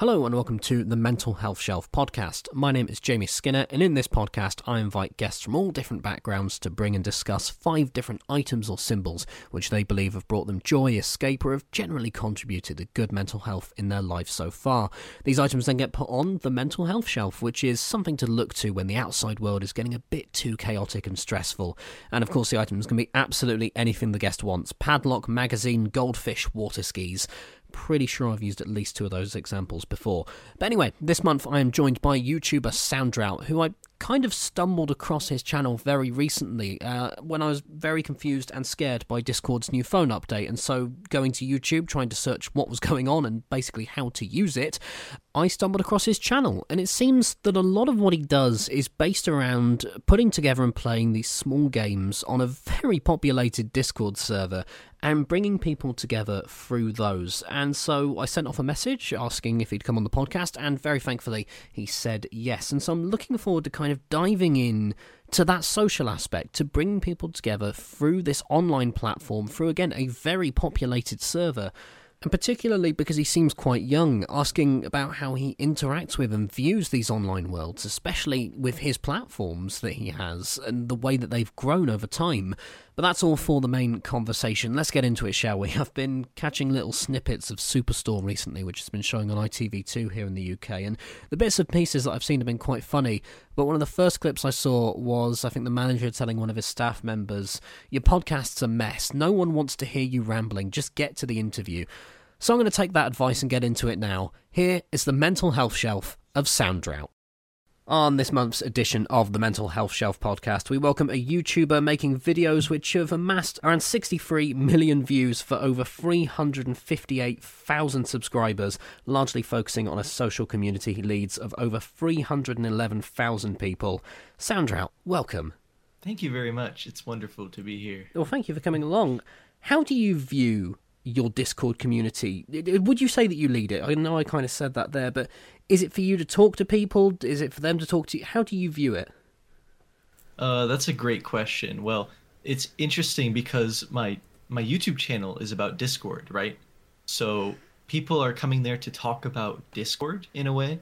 Hello and welcome to the Mental Health Shelf podcast. My name is Jamie Skinner, and in this podcast, I invite guests from all different backgrounds to bring and discuss five different items or symbols which they believe have brought them joy, escape, or have generally contributed to good mental health in their life so far. These items then get put on the Mental Health Shelf, which is something to look to when the outside world is getting a bit too chaotic and stressful. And of course, the items can be absolutely anything the guest wants padlock, magazine, goldfish, water skis pretty sure I've used at least two of those examples before. But anyway, this month I am joined by YouTuber SoundDrout, who I kind of stumbled across his channel very recently uh, when I was very confused and scared by Discord's new phone update. And so, going to YouTube, trying to search what was going on and basically how to use it, I stumbled across his channel. And it seems that a lot of what he does is based around putting together and playing these small games on a very populated Discord server and bringing people together through those. And so I sent off a message asking if he'd come on the podcast, and very thankfully he said yes. And so I'm looking forward to kind kind of diving in to that social aspect, to bring people together through this online platform, through again a very populated server. And particularly because he seems quite young, asking about how he interacts with and views these online worlds, especially with his platforms that he has and the way that they've grown over time. But that's all for the main conversation. Let's get into it, shall we? I've been catching little snippets of Superstore recently, which has been showing on ITV2 here in the UK, and the bits and pieces that I've seen have been quite funny. But one of the first clips I saw was, I think, the manager telling one of his staff members, Your podcast's a mess. No one wants to hear you rambling. Just get to the interview. So I'm going to take that advice and get into it now. Here is the mental health shelf of SoundDrout. On this month's edition of the Mental Health Shelf podcast, we welcome a YouTuber making videos which have amassed around 63 million views for over 358,000 subscribers, largely focusing on a social community he leads of over 311,000 people. SoundDrout, welcome. Thank you very much. It's wonderful to be here. Well, thank you for coming along. How do you view your Discord community? Would you say that you lead it? I know I kind of said that there, but is it for you to talk to people? Is it for them to talk to you? How do you view it? Uh, that's a great question. Well, it's interesting because my my YouTube channel is about Discord, right? So people are coming there to talk about Discord in a way.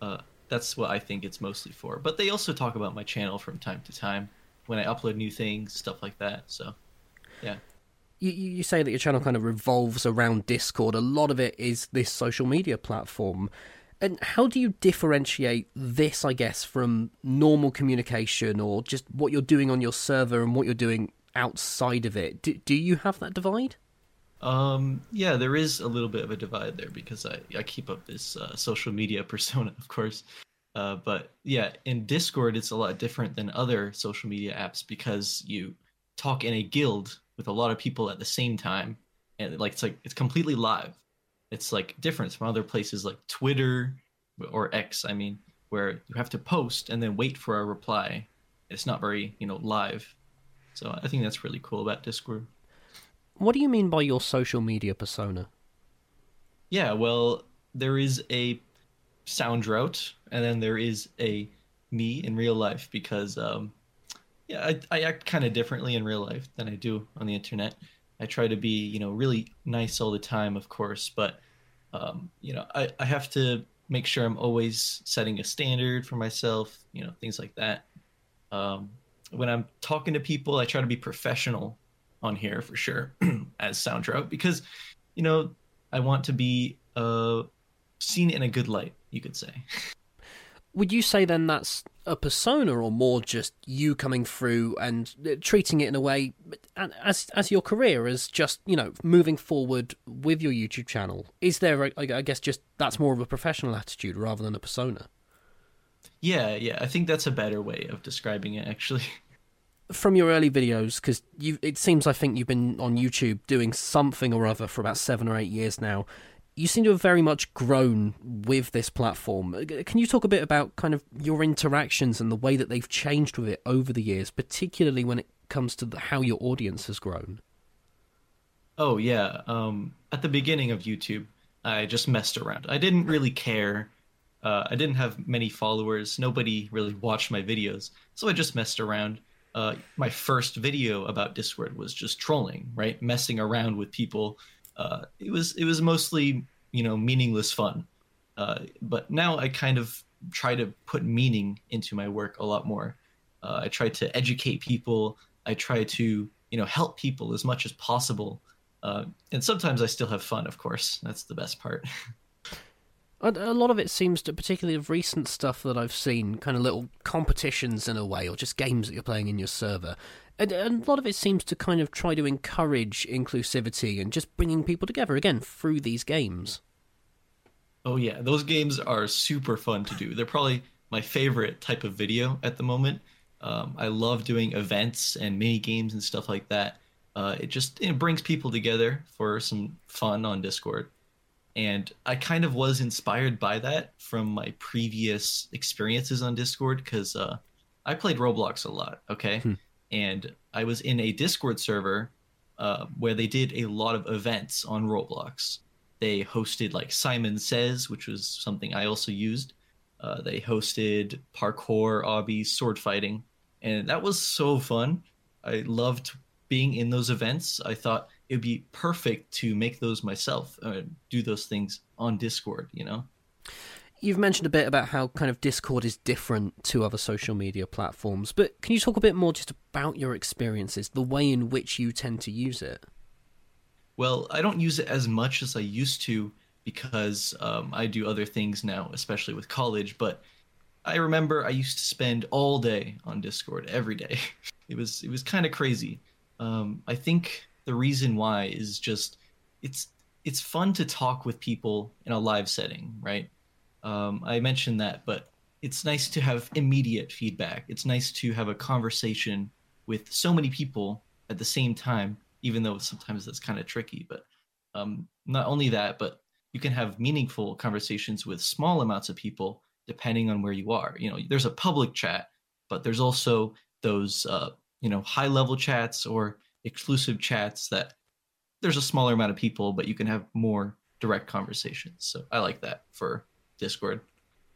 Uh, that's what I think it's mostly for. But they also talk about my channel from time to time when I upload new things, stuff like that. So, yeah you, you say that your channel kind of revolves around Discord. A lot of it is this social media platform. And how do you differentiate this, I guess, from normal communication or just what you're doing on your server and what you're doing outside of it? Do, do you have that divide? Um, yeah, there is a little bit of a divide there because I, I keep up this uh, social media persona, of course. Uh, but yeah, in Discord, it's a lot different than other social media apps because you talk in a guild with a lot of people at the same time. And like it's like it's completely live. It's like different from other places like twitter or x i mean where you have to post and then wait for a reply. It's not very you know live. So i think that's really cool about discord. What do you mean by your social media persona? Yeah well there is a SoundDrout, and then there is a me in real life because um yeah, I, I act kind of differently in real life than I do on the internet. I try to be, you know, really nice all the time, of course, but, um, you know, I, I have to make sure I'm always setting a standard for myself, you know, things like that. Um, when I'm talking to people, I try to be professional on here for sure as SoundDrout because, you know, I want to be uh, seen in a good light, you could say. Would you say then that's a persona or more just you coming through and uh, treating it in a way as as your career as just you know moving forward with your YouTube channel? Is there I guess just that's more of a professional attitude rather than a persona? Yeah yeah. I think that's a better way of describing it actually. From your early videos because you it seems I think you've been on YouTube doing something or other for about 7 or 8 years now you seem to have very much grown with this platform. Can you talk a bit about kind of your interactions and the way that they've changed with it over the years, particularly when it comes to the, how your audience has grown? Oh yeah, um, at the beginning of YouTube, I just messed around. I didn't really care. Uh, I didn't have many followers. Nobody really watched my videos, so I just messed around. Uh, my first video about Discord was just trolling, right? Messing around with people uh, it was it was mostly you know meaningless fun. Uh, but now I kind of try to put meaning into my work a lot more. Uh, I try to educate people. I try to you know help people as much as possible. Uh, and sometimes I still have fun, of course. That's the best part. A lot of it seems to, particularly of recent stuff that I've seen, kind of little competitions in a way, or just games that you're playing in your server. And, a lot of it seems to kind of try to encourage inclusivity and just bringing people together again through these games. Oh yeah, those games are super fun to do. They're probably my favorite type of video at the moment. Um, I love doing events and mini games and stuff like that. Uh, it just it brings people together for some fun on Discord and I kind of was inspired by that from my previous experiences on Discord because uh, I played Roblox a lot. Okay, hmm. And I was in a Discord server uh, where they did a lot of events on Roblox. They hosted like Simon Says, which was something I also used. Uh, they hosted parkour, obby, sword fighting, and that was so fun. I loved being in those events. I thought it would be perfect to make those myself, uh, do those things on Discord, you know? You've mentioned a bit about how kind of Discord is different to other social media platforms, but can you talk a bit more just about your experiences, the way in which you tend to use it? Well, I don't use it as much as I used to because um, I do other things now, especially with college. But I remember I used to spend all day on Discord every day. It was it was kind of crazy. Um, I think the reason why is just it's it's fun to talk with people in a live setting, right? Um, I mentioned that, but it's nice to have immediate feedback. It's nice to have a conversation with so many people at the same time, even though sometimes that's kind of tricky. But um, not only that, but you can have meaningful conversations with small amounts of people depending on where you are. You know, there's a public chat, but there's also those uh, you know high level chats or exclusive chats that there's a smaller amount of people, but you can have more direct conversations. So I like that for Discord.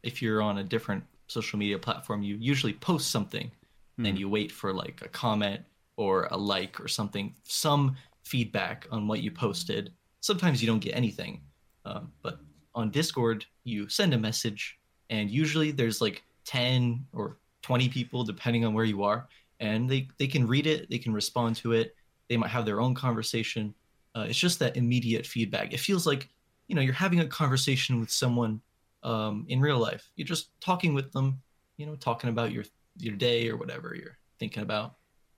If you're on a different social media platform, you usually post something mm. and you wait for like a comment or a like or something, some feedback on what you posted. Sometimes you don't get anything, um, but on Discord, you send a message, and usually there's like 10 or 20 people, depending on where you are, and they they can read it, they can respond to it, they might have their own conversation. Uh, it's just that immediate feedback. It feels like you know you're having a conversation with someone um, in real life. You're just talking with them, you know, talking about your your day or whatever you're thinking about.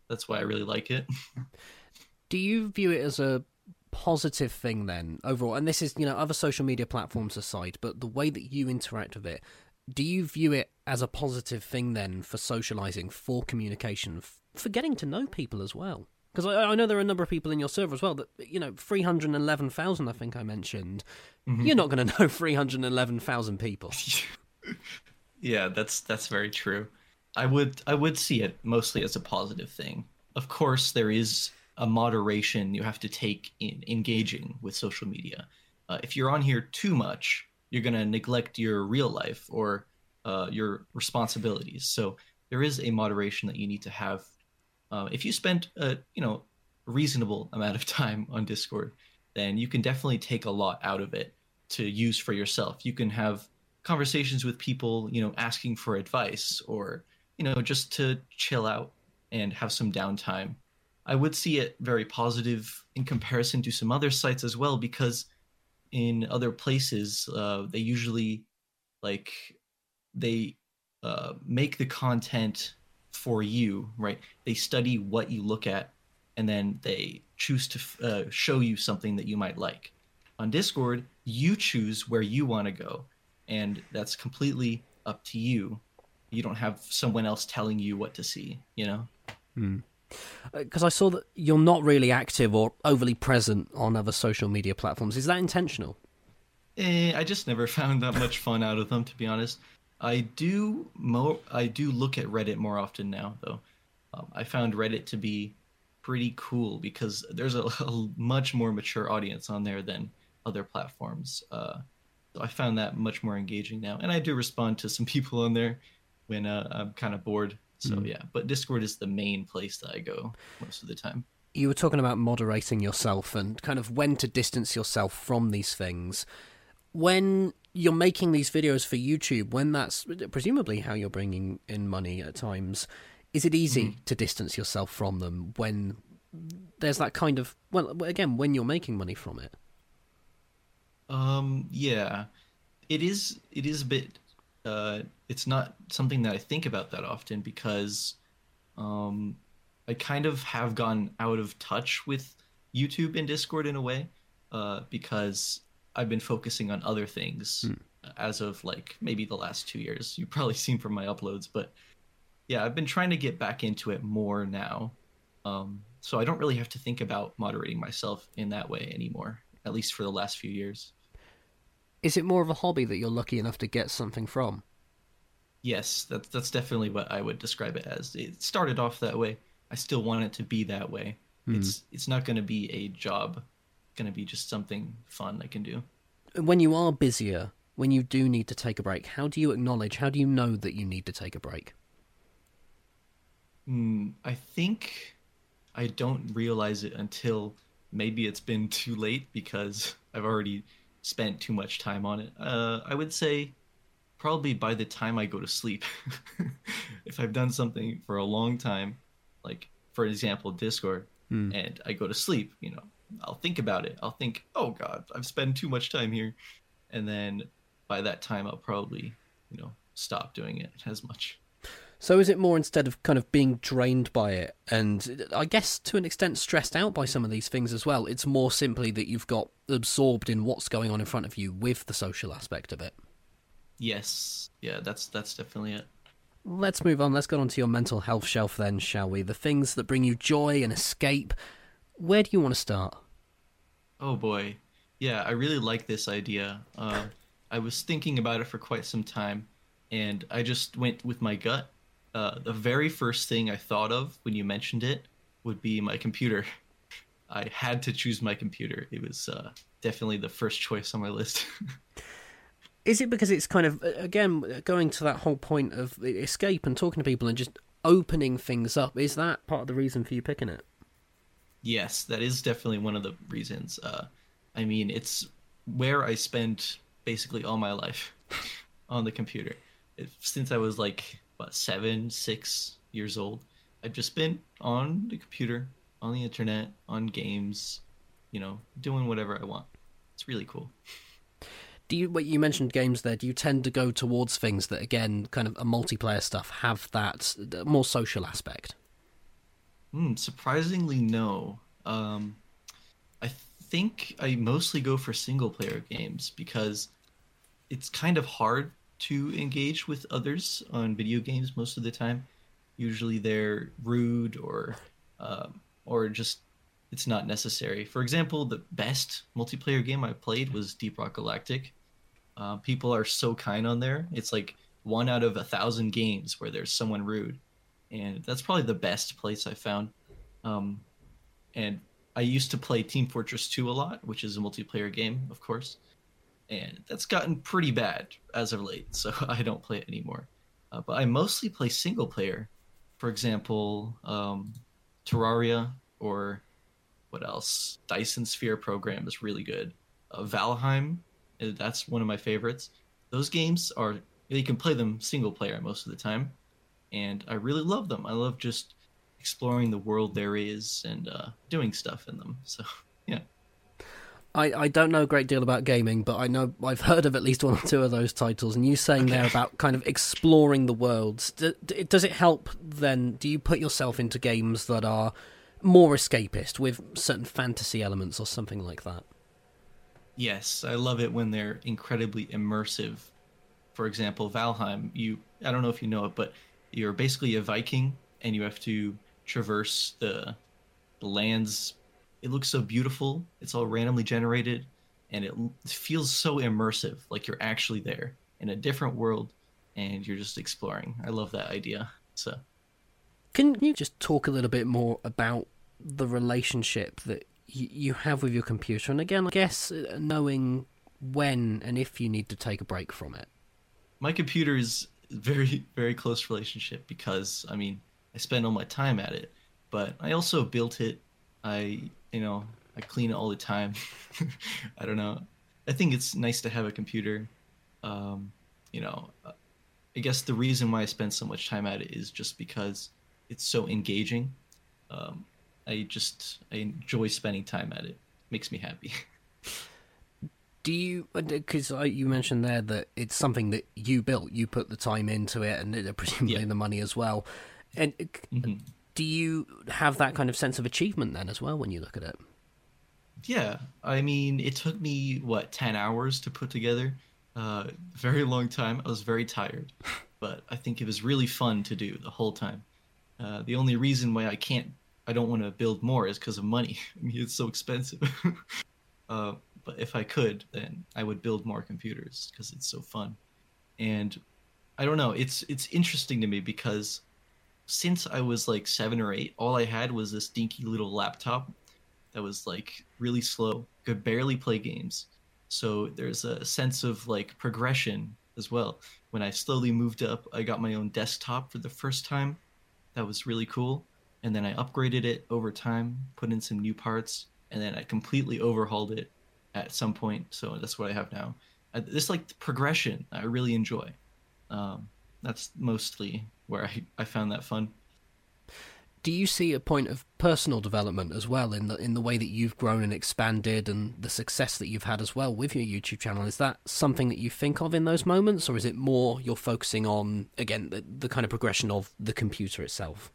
That's why I really like it. Do you view it as a positive thing then overall? And this is you know other social media platforms aside, but the way that you interact with it do you view it as a positive thing then for socializing, for communication, for getting to know people as well? Because I, I, know there are a number of people in your server as well that, you know, 311,000, I think I mentioned. Mm-hmm. You're not going to know 311,000 people. yeah, that's that's very true. I would I would see it mostly as a positive thing. Of course, there is a moderation you have to take in engaging with social media. Uh, if you're on here too much, you're going to neglect your real life or uh, your responsibilities. So there is a moderation that you need to have. Uh, if you spend a you know reasonable amount of time on Discord, then you can definitely take a lot out of it to use for yourself. You can have conversations with people, you know, asking for advice or you know just to chill out and have some downtime. I would see it very positive in comparison to some other sites as well because in other places, uh, they usually like they uh, make the content for you, right? They study what you look at, and then they choose to uh, show you something that you might like. On Discord, you choose where you want to go, and that's completely up to you. You don't have someone else telling you what to see, you know? Hmm because I saw that you're not really active or overly present on other social media platforms. Is that intentional? Eh, I just never found that much fun out of them, to be honest. I do more. I do look at Reddit more often now, though. Um, I found Reddit to be pretty cool because there's a, a, much more mature audience on there than other platforms. Uh, so I found that much more engaging now, and I do respond to some people on there when uh, I'm kind of bored so mm. yeah, but Discord is the main place that I go most of the time. You were talking about moderating yourself and kind of when to distance yourself from these things. When you're making these videos for YouTube, when that's presumably how you're bringing in money at times, is it easy mm. to distance yourself from them when there's that kind of well, again, when you're making money from it? Um, yeah, it is. It is a bit. Uh, it's not something that I think about that often because, um, I kind of have gone out of touch with YouTube and Discord in a way, uh, because I've been focusing on other things hmm. as of like maybe the last two years. You've probably seen from my uploads, but yeah, I've been trying to get back into it more now. Um, so I don't really have to think about moderating myself in that way anymore, at least for the last few years. Is it more of a hobby that you're lucky enough to get something from? Yes, that's that's definitely what I would describe it as. It started off that way. I still want it to be that way. Mm. It's it's not going to be a job going to be just something fun I can do. When you are busier, when you do need to take a break, how do you acknowledge, how do you know that you need to take a break? Mm, I think I don't realize it until maybe it's been too late because I've already spent too much time on it. Uh, I would say probably by the time I go to sleep. if I've done something for a long time, like for example, Discord, mm. and I go to sleep, you know, I'll think about it. I'll think, oh God, I've spent too much time here, and then by that time I'll probably, you know, stop doing it as much. So is it more instead of kind of being drained by it, and I guess to an extent stressed out by some of these things as well? It's more simply that you've got absorbed in what's going on in front of you with the social aspect of it. Yes, yeah, that's that's definitely it. Let's move on. Let's get on to your mental health shelf then, shall we? The things that bring you joy and escape where do you want to start? Oh boy, yeah, I really like this idea. Uh, I was thinking about it for quite some time, and I just went with my gut. Uh, the very first thing I thought of when you mentioned it would be my computer. I had to choose my computer. It was uh, definitely the first choice on my list. Is it because it's kind of again going to that whole point of escape and talking to people and just opening things up? Is that part of the reason for you picking it? Yes, that is definitely one of the reasons. Uh, I mean, it's where I spent basically all my life on the computer. It, since I was like what seven, six years old, I've just been on the computer, on the internet, on games, you know, doing whatever I want. It's really cool. Do you? What you mentioned games there. Do you tend to go towards things that, again, kind of a multiplayer stuff, have that more social aspect? Mm, surprisingly, no. Um, I think I mostly go for single player games because it's kind of hard to engage with others on video games most of the time. Usually they're rude or um, or just it's not necessary. For example, the best multiplayer game I played was Deep Rock Galactic. Uh, people are so kind on there. It's like one out of a thousand games where there's someone rude and that's probably the best place I found. Um, and I used to play Team Fortress 2 a lot, which is a multiplayer game, of course, and that's gotten pretty bad as of late, so I don't play it anymore. Uh, but I mostly play single player. For example, um, Terraria or what else? Dyson Sphere program is really good. Uh, Valheim, uh, that's one of my favorites. Those games are you can play them single player most of the time, and I really love them. I love just exploring the world there is and uh, doing stuff in them. So yeah. I, I don't know a great deal about gaming, but I know I've heard of at least one or two of those titles. And you saying okay. there about kind of exploring the worlds, does it help then? Do you put yourself into games that are more escapist with certain fantasy elements or something like that? Yes, I love it when they're incredibly immersive. For example, Valheim, you I don't know if you know it, but you're basically a Viking and you have to traverse the, the lands. It looks so beautiful. It's all randomly generated, and it feels so immersive, like you're actually there in a different world, and you're just exploring. I love that idea. So, can you just talk a little bit more about the relationship that you have with your computer? And again, I guess uh, knowing when and if you need to take a break from it. My computer is very very close relationship because I mean I spend all my time at it, but I also built it. I you know I clean it all the time. I don't know. I think it's nice to have a computer. Um, you know, I guess the reason why I spend so much time at it is just because it's so engaging. Um, I just I enjoy spending time at it. Makes me happy. Do you? Because you mentioned there that it's something that you built. You put the time into it, and presumably yeah. the money as well. And uh, mm-hmm. do you have that kind of sense of achievement then as well when you look at it? Yeah, I mean, it took me what ten hours to put together. Uh, very long time. I was very tired, but I think it was really fun to do the whole time. Uh, the only reason why I can't, I don't want to build more is because of money. I mean, it's so expensive. uh, but if I could, then I would build more computers because it's so fun. And I don't know, it's it's interesting to me because since I was like seven or eight, all I had was this dinky little laptop that was like really slow, could barely play games. So there's a sense of like progression as well. When I slowly moved up, I got my own desktop for the first time. That was really cool. And then I upgraded it over time, put in some new parts, and then I completely overhauled it at some point. So that's what I have now. this like progression I really enjoy. Um, that's mostly where I, I found that fun do you see a point of personal development as well in the in the way that you've grown and expanded and the success that you've had as well with your YouTube channel? Is that something that you think of in those moments, or is it more you're focusing on again the, the kind of progression of the computer itself?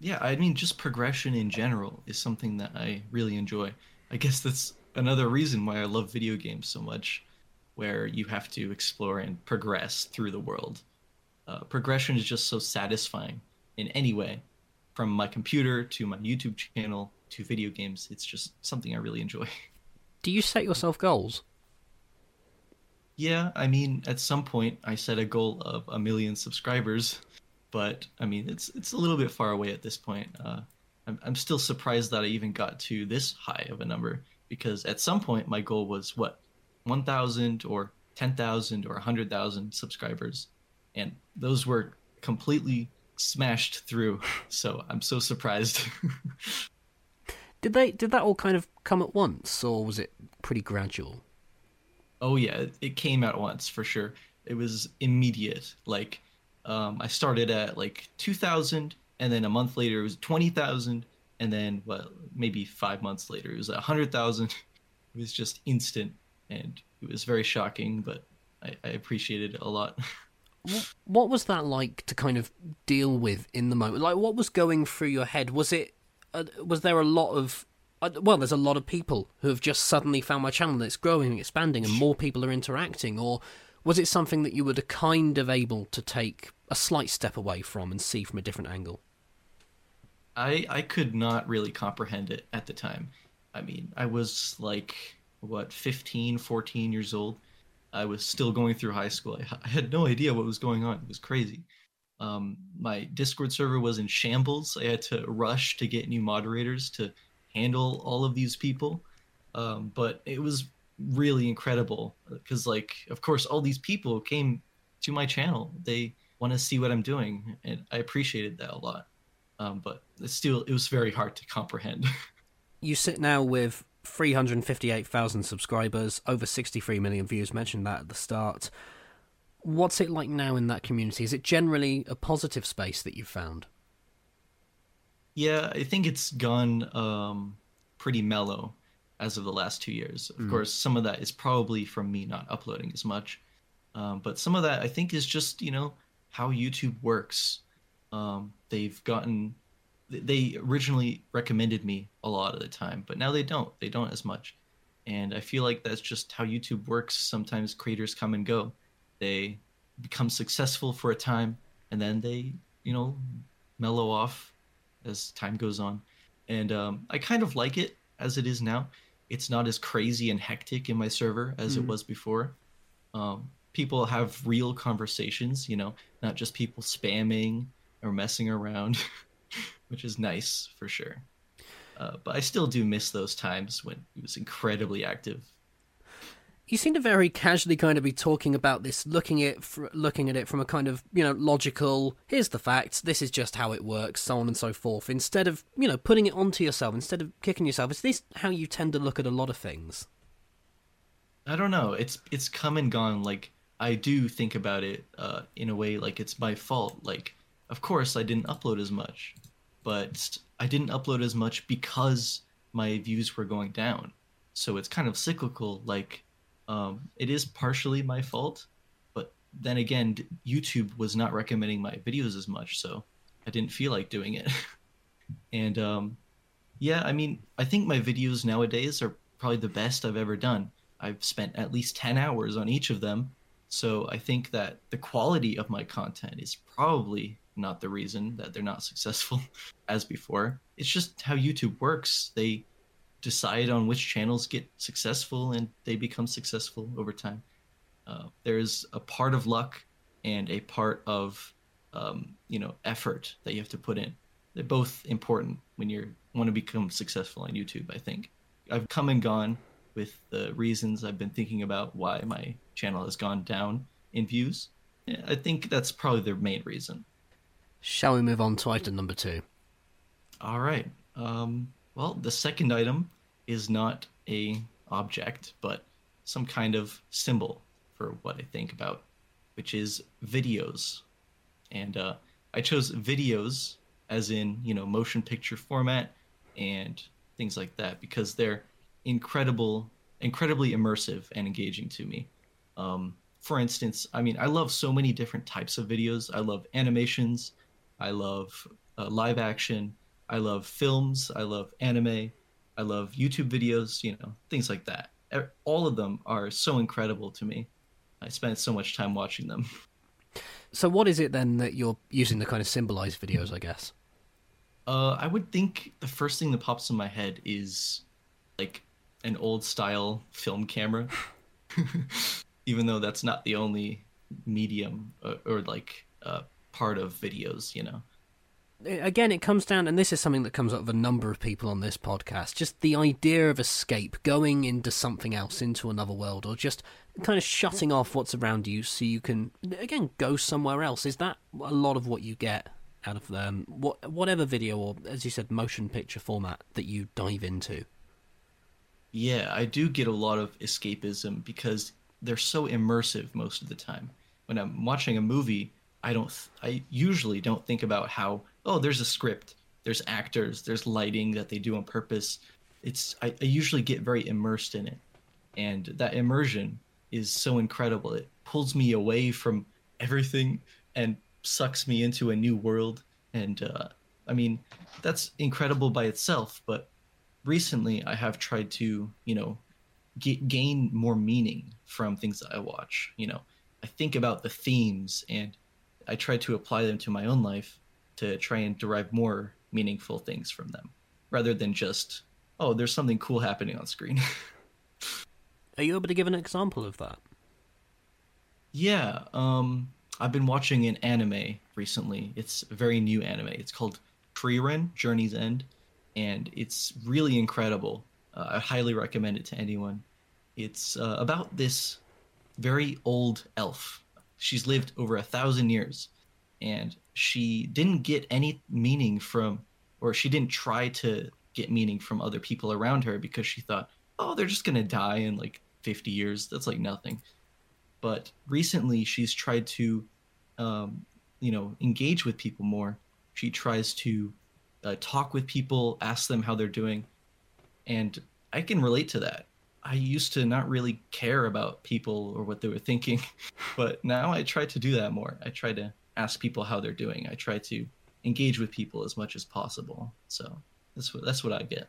Yeah, I mean, just progression in general is something that I really enjoy. I guess that's another reason why I love video games so much, where you have to explore and progress through the world. Uh, progression is just so satisfying in any way from my computer to my YouTube channel to video games. It's just something I really enjoy. Do you set yourself goals? Yeah, I mean, at some point I set a goal of a million subscribers, but I mean, it's it's a little bit far away at this point. Uh, I'm I'm still surprised that I even got to this high of a number because at some point my goal was what, 1,000 or 10,000 or 100,000 subscribers, and those were completely smashed through. So I'm so surprised. did they did that all kind of come at once, or was it pretty gradual? Oh yeah, it came at once for sure. It was immediate. Like um, I started at like 2,000, and then a month later it was 20,000, and then well maybe five months later it was a 100,000. It was just instant, and it was very shocking, but I, I appreciated it a lot. what was that like to kind of deal with in the moment? Like, what was going through your head? Was it, uh, was there a lot of, uh, well, there's a lot of people who have just suddenly found my channel it's growing and expanding and more people are interacting, or was it something that you were kind of able to take a slight step away from and see from a different angle? I I could not really comprehend it at the time. I mean, I was like what 15, 14 years old I was still going through high school. I, I had no idea what was going on. It was crazy. Um, my Discord server was in shambles. I had to rush to get new moderators to handle all of these people. Um, but it was really incredible because, like, of course, all these people came to my channel. They want to see what I'm doing, and I appreciated that a lot. Um, but it's still, it was very hard to comprehend. you sit now with 358,000 subscribers, over 63 million views, mentioned that at the start. What's it like now in that community? Is it generally a positive space that you've found? Yeah, I think it's gone um, pretty mellow as of the last two years. Of mm. course, some of that is probably from me not uploading as much. Um, but some of that I think is just, you know, how YouTube works. Um, they've gotten they originally recommended me a lot of the time, but now they don't. They don't as much. And I feel like that's just how YouTube works. Sometimes creators come and go. They become successful for a time and then they, you know, mellow off as time goes on. And um, I kind of like it as it is now. It's not as crazy and hectic in my server as mm. it was before. Um, people have real conversations, you know, not just people spamming or messing around. which is nice for sure. Uh, but I still do miss those times when he was incredibly active. You seem to very casually kind of be talking about this, looking at looking at it from a kind of you know logical. Here's the facts. This is just how it works, so on and so forth. Instead of you know putting it onto yourself, instead of kicking yourself, is this how you tend to look at a lot of things? I don't know. It's it's come and gone. Like I do think about it uh, in a way like it's my fault. Like of course I didn't upload as much, but I didn't upload as much because my views were going down. So it's kind of cyclical. Like um, it is partially my fault, but then again, YouTube was not recommending my videos as much, so I didn't feel like doing it. and um, yeah, I mean, I think my videos nowadays are probably the best I've ever done. I've spent at least 10 hours on each of them. So I think that the quality of my content is probably not the reason that they're not successful as before. It's just how YouTube works. They decide on which channels get successful and they become successful over time. Uh, there's a part of luck and a part of um, you know effort that you have to put in. They're both important when you want to become successful on YouTube. I think I've come and gone with the reasons I've been thinking about why my channel has gone down in views. I think that's probably the main reason. Shall we move on to item number two? All right. Um, well, the second item is not a object, but some kind of symbol for what I think about, which is videos. And uh, I chose videos as in you know motion picture format and things like that because they're incredible, incredibly immersive and engaging to me. Um, for instance, I mean, I love so many different types of videos. I love animations. I love uh, live action. I love films. I love anime. I love YouTube videos, you know, things like that. All of them are so incredible to me. I spend so much time watching them. So, what is it then that you're using to kind of symbolize videos, I guess? Uh, I would think the first thing that pops in my head is like an old style film camera. Even though that's not the only medium or, or like uh, part of videos, you know. Again, it comes down, and this is something that comes up with a number of people on this podcast just the idea of escape, going into something else, into another world, or just kind of shutting off what's around you so you can, again, go somewhere else. Is that a lot of what you get out of them? What, whatever video, or as you said, motion picture format that you dive into? Yeah, I do get a lot of escapism because they're so immersive most of the time. When I'm watching a movie, I don't I usually don't think about how oh there's a script, there's actors, there's lighting that they do on purpose. It's I, I usually get very immersed in it, and that immersion is so incredible. It pulls me away from everything and sucks me into a new world. And uh, I mean that's incredible by itself. But recently I have tried to you know gain more meaning from things that I watch. You know I think about the themes and I try to apply them to my own life to try and derive more meaningful things from them rather than just oh there's something cool happening on screen. Are you able to give an example of that? Yeah um i've been watching an anime recently. It's a very new anime. It's called Frieren journey's end and it's really incredible. Uh, i highly recommend it to anyone. It's uh, about this very old elf she's lived over a thousand years. And she didn't get any meaning from or she didn't try to get meaning from other people around her because she thought oh they're just going to die in like 50 years. That's like nothing. But recently she's tried to um, you know engage with people more. She tries to uh, talk with people ask them how they're doing. And i can relate to that I used to not really care about people or what they were thinking, but now I try to do that more. I try to ask people how they're doing. I try to engage with people as much as possible. So that's what that's what I get.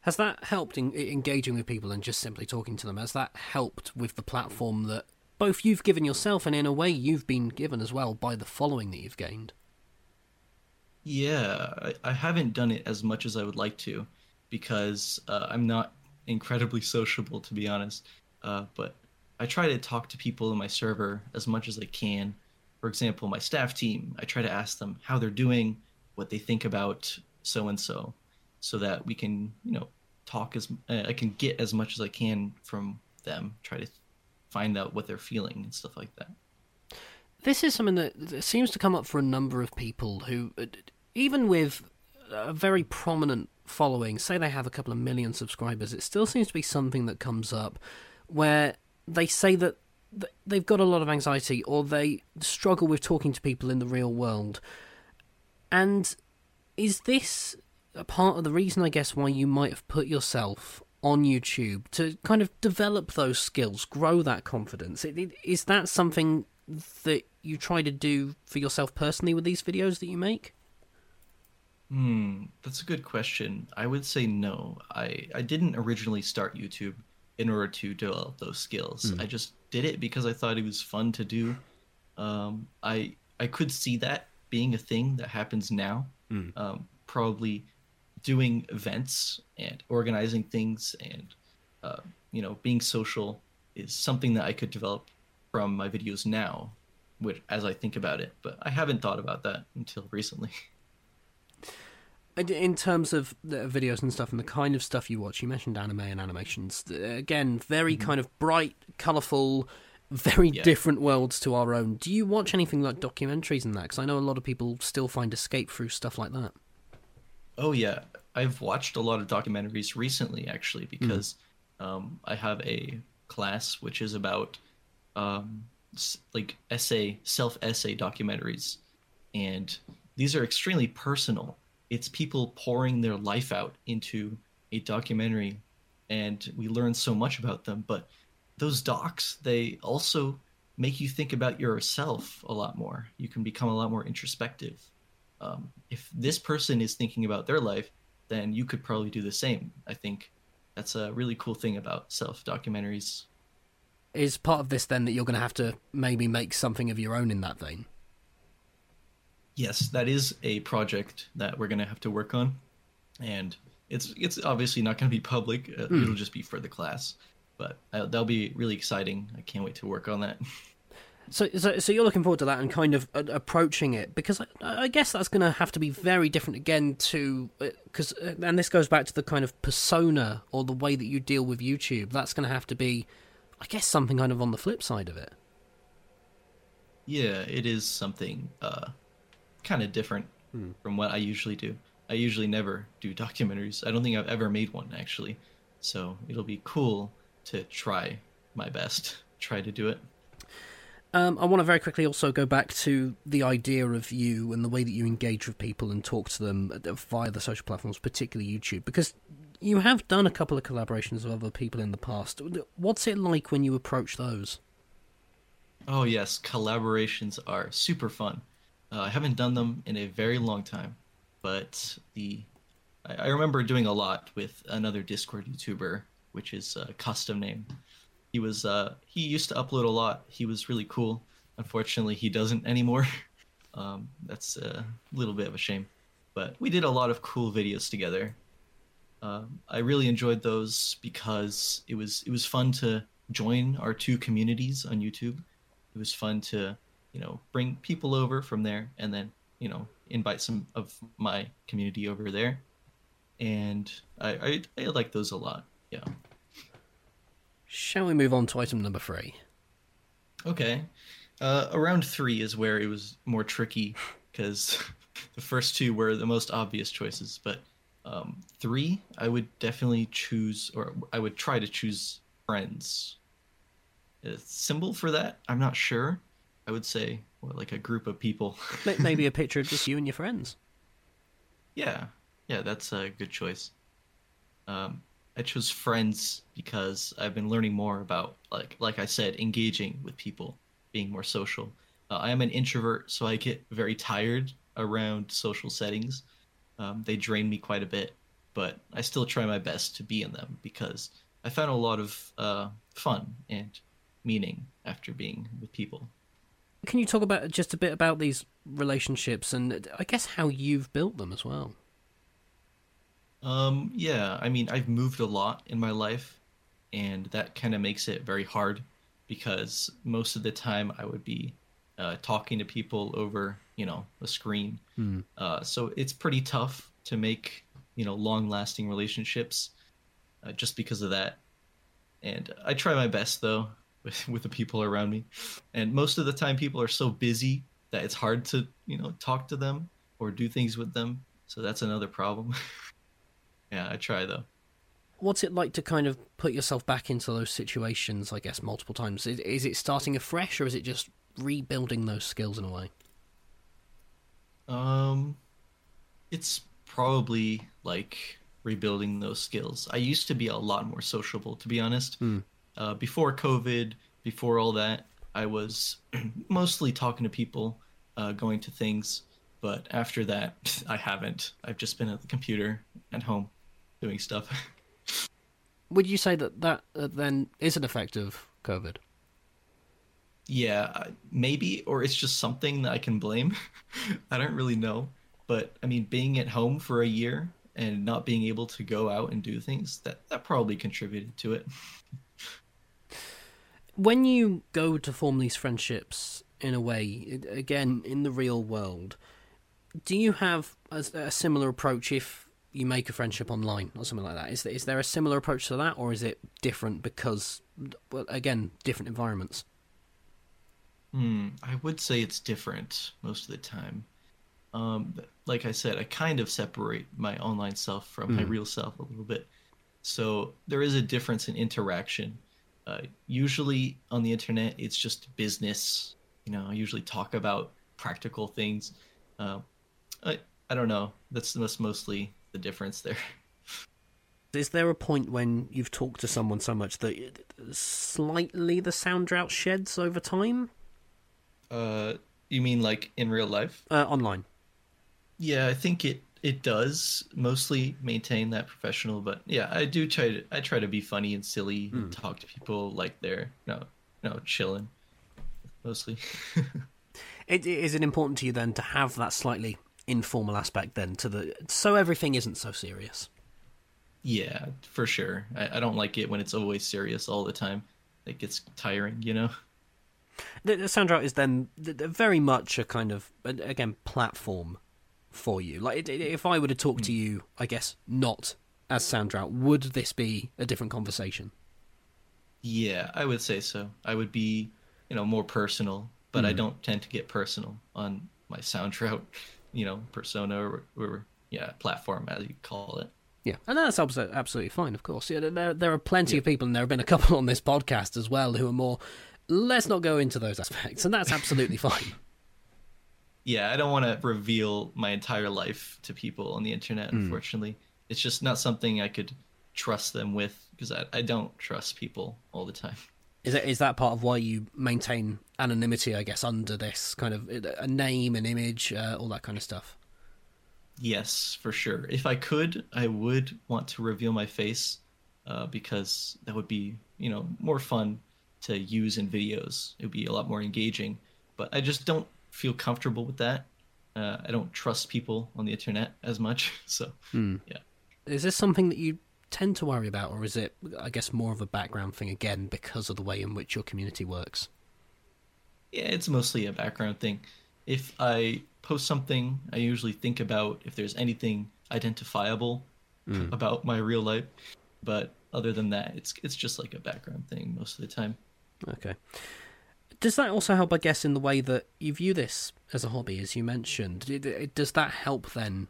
Has that helped in engaging with people and just simply talking to them? Has that helped with the platform that both you've given yourself and in a way you've been given as well by the following that you've gained? Yeah, I, I haven't done it as much as I would like to because uh, I'm not incredibly sociable, to be honest. Uh, but I try to talk to people in my server as much as I can. For example, my staff team, I try to ask them how they're doing, what they think about so and so, so that we can, you know, talk as uh, I can get as much as I can from them. Try to find out what they're feeling and stuff like that. This is something that seems to come up for a number of people who, uh, even with a very prominent following, say they have a couple of million subscribers, it still seems to be something that comes up where they say that they've got a lot of anxiety or they struggle with talking to people in the real world. And is this a part of the reason, I guess, why you might have put yourself on YouTube to kind of develop those skills, grow that confidence? Is that something that you try to do for yourself personally with these videos that you make? Hmm, that's a good question. I would say no. I I didn't originally start YouTube in order to develop those skills. I just did it because I thought it was fun to do. Um, I I could see that being a thing that happens now. Um, probably doing events and organizing things and uh, you know being social is something that I could develop from my videos now, which as I think about it. But I haven't thought about that until recently. In terms of the videos and stuff and the kind of stuff you watch, you mentioned anime and animations. Uh, Again, very kind of bright, colourful, very Yeah. different worlds to our own. Do you watch anything like documentaries and that? Because I know a lot of people still find escape through stuff like that. Oh yeah, I've watched a lot of documentaries recently, actually, because um, I have a class which is about um, like essay, self essay documentaries, and these are extremely personal. It's people pouring their life out into a documentary, and we learn so much about them. But those docs, they also make you think about yourself a lot more. You can become a lot more introspective um, if this person is thinking about their life, then you could probably do the same. I think that's a really cool thing about self documentaries. Is part of this then that you're going to have to maybe make something of your own in that vein? Yes, that is a project that we're gonna have to work on, and it's it's obviously not gonna be public. Uh, It'll just be for the class, but uh, that'll be really exciting. I can't wait to work on that. So, so, so you're looking forward to that and kind of uh, approaching it because I, I guess that's going to have to be very different again to because uh, and this goes back to the kind of persona or the way that you deal with YouTube. That's going to have to be, I guess, something kind of on the flip side of it. Yeah, it is something uh, kind of different from what I usually do. I usually never do documentaries. I don't think I've ever made one actually. So it'll be cool to try my best, try to do it. Um, I want to very quickly also go back to the idea of you and the way that you engage with people and talk to them uh, via the social platforms, particularly YouTube, because you have done a couple of collaborations with other people in the past. What's it like when you approach those? Oh yes, collaborations are super fun. Uh, I haven't done them in a very long time, but the I, I remember doing a lot with another Discord YouTuber, which is a custom name. He was uh, he used to upload a lot. He was really cool. Unfortunately, he doesn't anymore. um, that's a little bit of a shame, but we did a lot of cool videos together. Um, I really enjoyed those because it was it was fun to join our two communities on YouTube it was fun to you know bring people over from there and then you know invite some of my community over there. And i i, I like those a lot yeah. Shall we move on to item number three? okay. Uh around three is where it was more tricky because the first two were the most obvious choices but um three i would definitely choose or i would try to choose friends. A symbol for that? I'm not sure i would say what, like a group of people Maybe a picture of just you and your friends. Yeah, yeah, that's a good choice. Um, I chose friends because I've been learning more about, like, like I said, engaging with people, being more social. Uh, I am an introvert, so I get very tired around social settings. Um, they drain me quite a bit, but I still try my best to be in them because I found a lot of uh, fun and meaning after being with people. Can you talk about just a bit about these relationships and I guess how you've built them as well? Um, yeah, I mean, I've moved a lot in my life, and that kind of makes it very hard because most of the time I would be uh, talking to people over, you know, a screen. Uh, so it's pretty tough to make, you know, long-lasting relationships uh, just because of that. And I try my best though with with the people around me, and most of the time people are so busy that it's hard to, you know, talk to them or do things with them. So that's another problem. Yeah, I try though. what's it like to kind of put yourself back into those situations? I guess multiple times. Is, is it starting afresh, or is it just rebuilding those skills in a way? Um, it's probably like rebuilding those skills. I used to be a lot more sociable, to be honest. Mm. Uh, before COVID, before all that, I was mostly talking to people, uh, going to things. But after that, I haven't. I've just been at the computer at home doing stuff. Would you say that that uh, then is an effect of COVID? Yeah, maybe, or it's just something that I can blame. I don't really know. But I mean, being at home for a year and not being able to go out and do things, that, that probably contributed to it. When you go to form these friendships in a way, again, in the real world, do you have a, a similar approach if you make a friendship online or something like that? Is there, is there a similar approach to that, or is it different because, well, again, different environments? Hmm, I would say it's different most of the time. Um, like I said, I kind of separate my online self from mm. my real self a little bit. So there is a difference in interaction. Uh, usually on the internet, it's just business. You know, I usually talk about practical things. Uh, I I don't know. That's that's mostly the difference there. Is there a point when you've talked to someone so much that slightly the SoundDrout sheds over time? Uh, you mean like in real life? Uh, online. Yeah, I think it it does mostly maintain that professional, but yeah, I do try to I try to be funny and silly mm. and hmm. talk to people like they're no no chilling mostly. it, is it important to you then to have that slightly informal aspect then to the so everything isn't so serious? Yeah, for sure. I, I don't like it when it's always serious all the time. It gets tiring, you know. The, the SoundDrout is then very much a kind of again platform for you. Like if I were to talk to hmm. you, I guess not as SoundDrout, would this be a different conversation? Yeah, I would say so. I would be, you know, more personal, but mm. I hmm. don't tend to get personal on my SoundDrout, you know, persona or, or yeah, platform as you call it. Yeah, and that's absolutely fine, of course. Yeah, there there are plenty yeah. of people, and there have been a couple on this podcast as well who are more let's not go into those aspects, and that's absolutely fine. Yeah, I don't want to reveal my entire life to people on the internet. Mm. Unfortunately, it's just not something I could trust them with because I, I don't trust people all the time. Is that is that part of why you maintain anonymity? I guess under this kind of a name, an image, uh, all that kind of stuff. Yes, for sure. If I could, I would want to reveal my face uh, because that would be, you know, more fun to use in videos. It would be a lot more engaging. But I just don't feel comfortable with that. Uh, I don't trust people on the internet as much. So mm. yeah. Is this something that you tend to worry about, or is it, I guess, more of a background thing again because of the way in which your community works? Yeah, it's mostly a background thing. If I post something, I usually think about if there's anything identifiable mm. about my real life. But other than that, it's it's just like a background thing most of the time. Okay. Does that also help, I guess, in the way that you view this as a hobby, as you mentioned? Does that help then?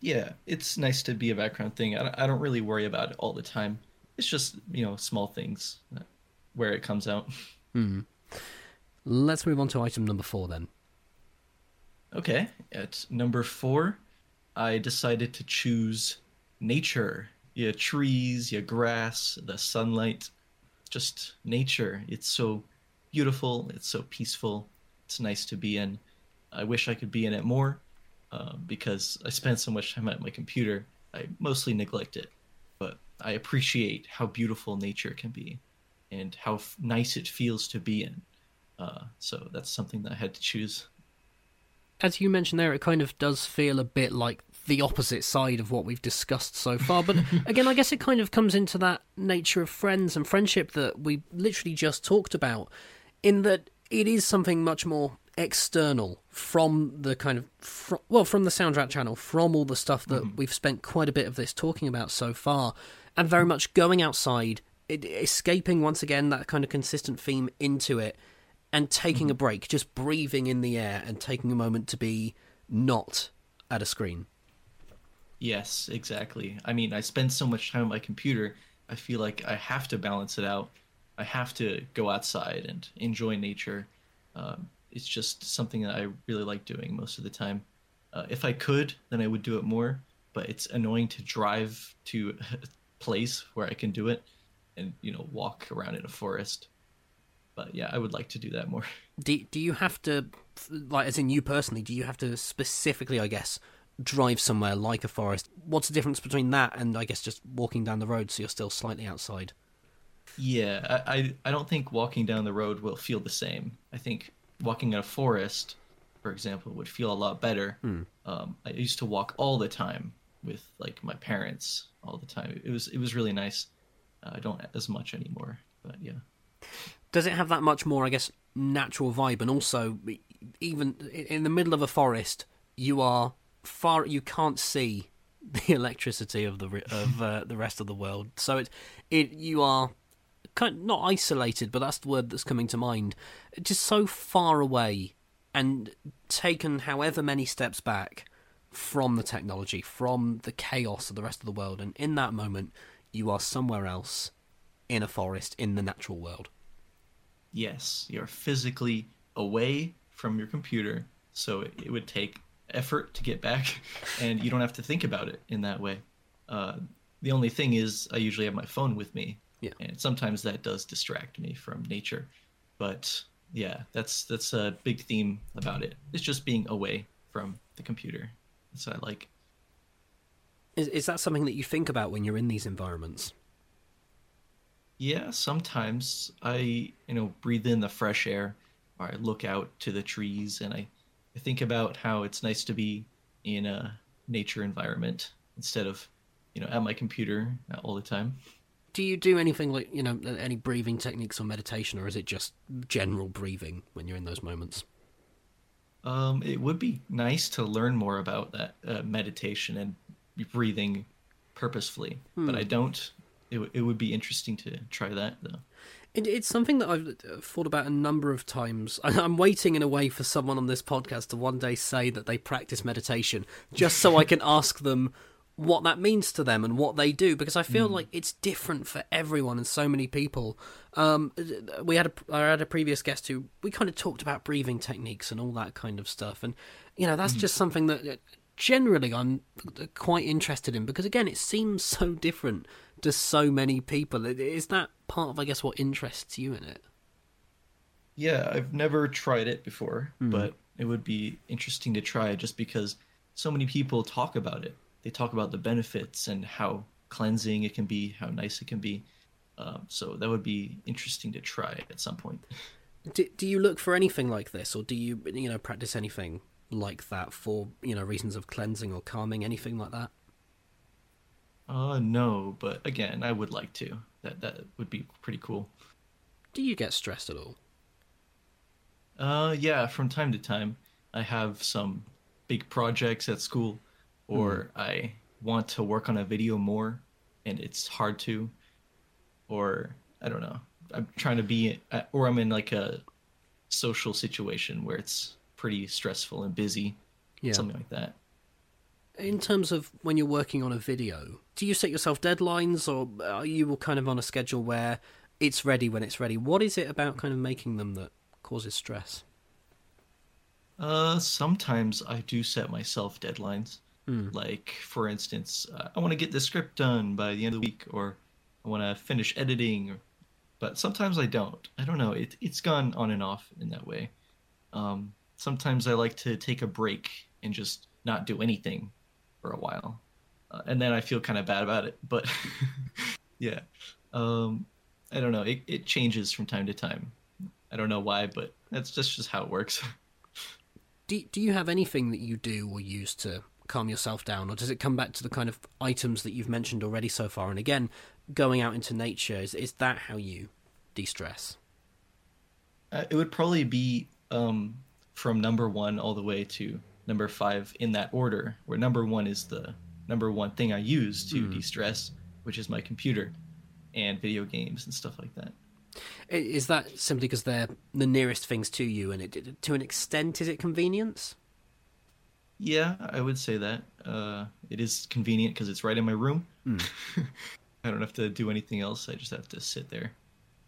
Yeah, it's nice to be a background thing. I don't really worry about it all the time. It's just, you know, small things where it comes out. Hmm. Let's move on to item number four then. Okay, at number four, I decided to choose nature. Yeah, trees, your grass, the sunlight, just nature. It's so beautiful. It's so peaceful. It's nice to be in. I wish I could be in it more uh, because I spend so much time at my computer. I mostly neglect it, but I appreciate how beautiful nature can be and how f- nice it feels to be in. Uh, so that's something that I had to choose. As you mentioned there, it kind of does feel a bit like the opposite side of what we've discussed so far. But again, I guess it kind of comes into that nature of friends and friendship that we literally just talked about in that it is something much more external from the kind of fr- well from the SoundDrout channel from all the stuff that mm-hmm. we've spent quite a bit of this talking about so far and very much going outside it, escaping once again that kind of consistent theme into it and taking mm-hmm. a break just breathing in the air and taking a moment to be not at a screen Yes, exactly. I mean, I spend so much time on my computer, I feel like I have to balance it out. I have to go outside and enjoy nature. Um, it's just something that I really like doing most of the time. Uh, if I could, then I would do it more, but it's annoying to drive to a place where I can do it and, you know, walk around in a forest. But yeah, I would like to do that more. Do do you have to like as in you personally, do you have to specifically, I guess, drive somewhere like a forest? What's the difference between that and I guess just walking down the road so you're still slightly outside? Yeah, I, I, I don't think walking down the road will feel the same. I think walking in a forest, for example, would feel a lot better. Um, I used to walk all the time with like my parents all the time. It was it was really nice. Uh, I don't as much anymore, but yeah. Does it have that much more, I guess, natural vibe? And also, even in the middle of a forest, you are far. You can't see the electricity of the of uh, the rest of the world. So it it you are kind not isolated, but that's the word that's coming to mind. Just so far away and taken however many steps back from the technology, from the chaos of the rest of the world, and in that moment, you are somewhere else in a forest in the natural world. Yes, you're physically away from your computer, so it, it would take effort to get back, and you don't have to think about it in that way. Uh, the only thing is, I usually have my phone with me, Yeah. and sometimes that does distract me from nature. But yeah, that's that's a big theme about it. It's just being away from the computer. That's what I like. Is, is that something that you think about when you're in these environments? Yeah, sometimes I, you know, breathe in the fresh air or I look out to the trees and I, I think about how it's nice to be in a nature environment instead of, you know, at my computer all the time. Do you do anything like, you know, any breathing techniques or meditation, or is it just general breathing when you're in those moments? Um, it would be nice to learn more about that uh, meditation and breathing purposefully, but I don't. It, it would be interesting to try that though. It, it's something that I've uh, thought about a number of times. I'm waiting in a way for someone on this podcast to one day say that they practice meditation, just so I can ask them what that means to them and what they do, because I feel like it's different for everyone and so many people. Um, we had a, I had a previous guest who we kind of talked about breathing techniques and all that kind of stuff, and you know that's just something that uh, generally I'm quite interested in because again it seems so different to so many people. Is that part of I guess what interests you in it? Yeah, I've never tried it before, but it would be interesting to try just because so many people talk about it. They talk about the benefits and how cleansing it can be, how nice it can be. Um, so that would be interesting to try at some point. Do, do you look for anything like this, or do you you know practice anything like that for you know reasons of cleansing or calming, anything like that? Uh, no, but again, I would like to. That that would be pretty cool. Do you get stressed at all? Uh, yeah, from time to time, I have some big projects at school, or I want to work on a video more, and it's hard to, or I don't know. I'm trying to be, or I'm in like a social situation where it's pretty stressful and busy, Yeah. something like that. In terms of when you're working on a video, do you set yourself deadlines, or are you kind of on a schedule where it's ready when it's ready? What is it about kind of making them that causes stress? Uh, sometimes I do set myself deadlines. Like, for instance, uh, I want to get the script done by the end of the week, or I want to finish editing. Or, but sometimes I don't. I don't know. It it's gone on and off in that way. Um, sometimes I like to take a break and just not do anything for a while, uh, and then I feel kind of bad about it. But yeah, um, I don't know. It it changes from time to time. I don't know why, but that's just just how it works. Do do you have anything that you do or use to calm yourself down, or does it come back to the kind of items that you've mentioned already so far? And again, going out into nature is is that how you de-stress? Uh, it would probably be um, from number one all the way to number five in that order, where number one is the number one thing I use to de stress, which is my computer and video games and stuff like that. Is that simply because they're the nearest things to you, and it to an extent is it convenience? Yeah, I would say that. Uh, it is convenient because it's right in my room. Hmm. I don't have to do anything else. I just have to sit there.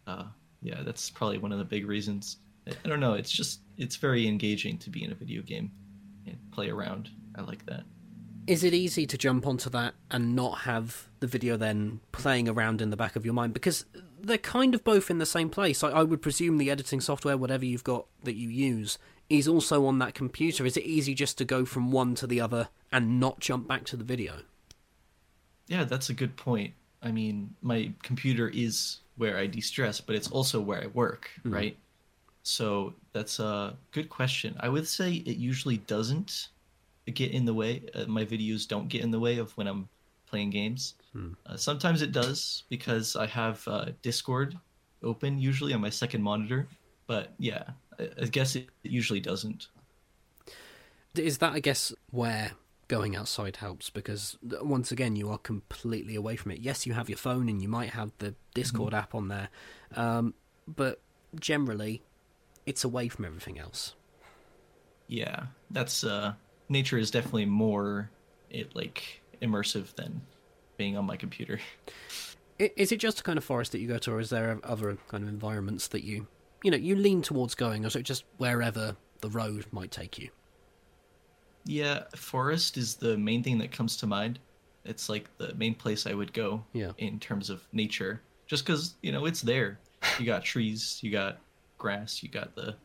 Uh, yeah, that's probably one of the big reasons. I, I don't know. It's just it's very engaging to be in a video game and play around. I like that. Is it easy to jump onto that and not have the video then playing around in the back of your mind? Because they're kind of both in the same place. I, I would presume the editing software, whatever you've got that you use, is also on that computer. Is it easy just to go from one to the other and not jump back to the video? Yeah, that's a good point. I mean, my computer is where I de-stress, but it's also where I work, right? So that's a good question. I would say it usually doesn't get in the way. Uh, my videos don't get in the way of when I'm playing games. Uh, sometimes it does because I have uh, Discord open usually on my second monitor. But yeah, I, guess it, usually doesn't. Is that, I guess, where going outside helps? Because once again, you are completely away from it. Yes, you have your phone and you might have the Discord app on there, um, but generally, it's away from everything else. Yeah, that's uh, nature is definitely more it like immersive than being on my computer. Is it just a kind of forest that you go to, or is there other kind of environments that you, you know, you lean towards going, or it just wherever the road might take you? Yeah, forest is the main thing that comes to mind. It's like the main place I would go Yeah. in terms of nature, just because you know it's there. You got trees, you got grass, you got the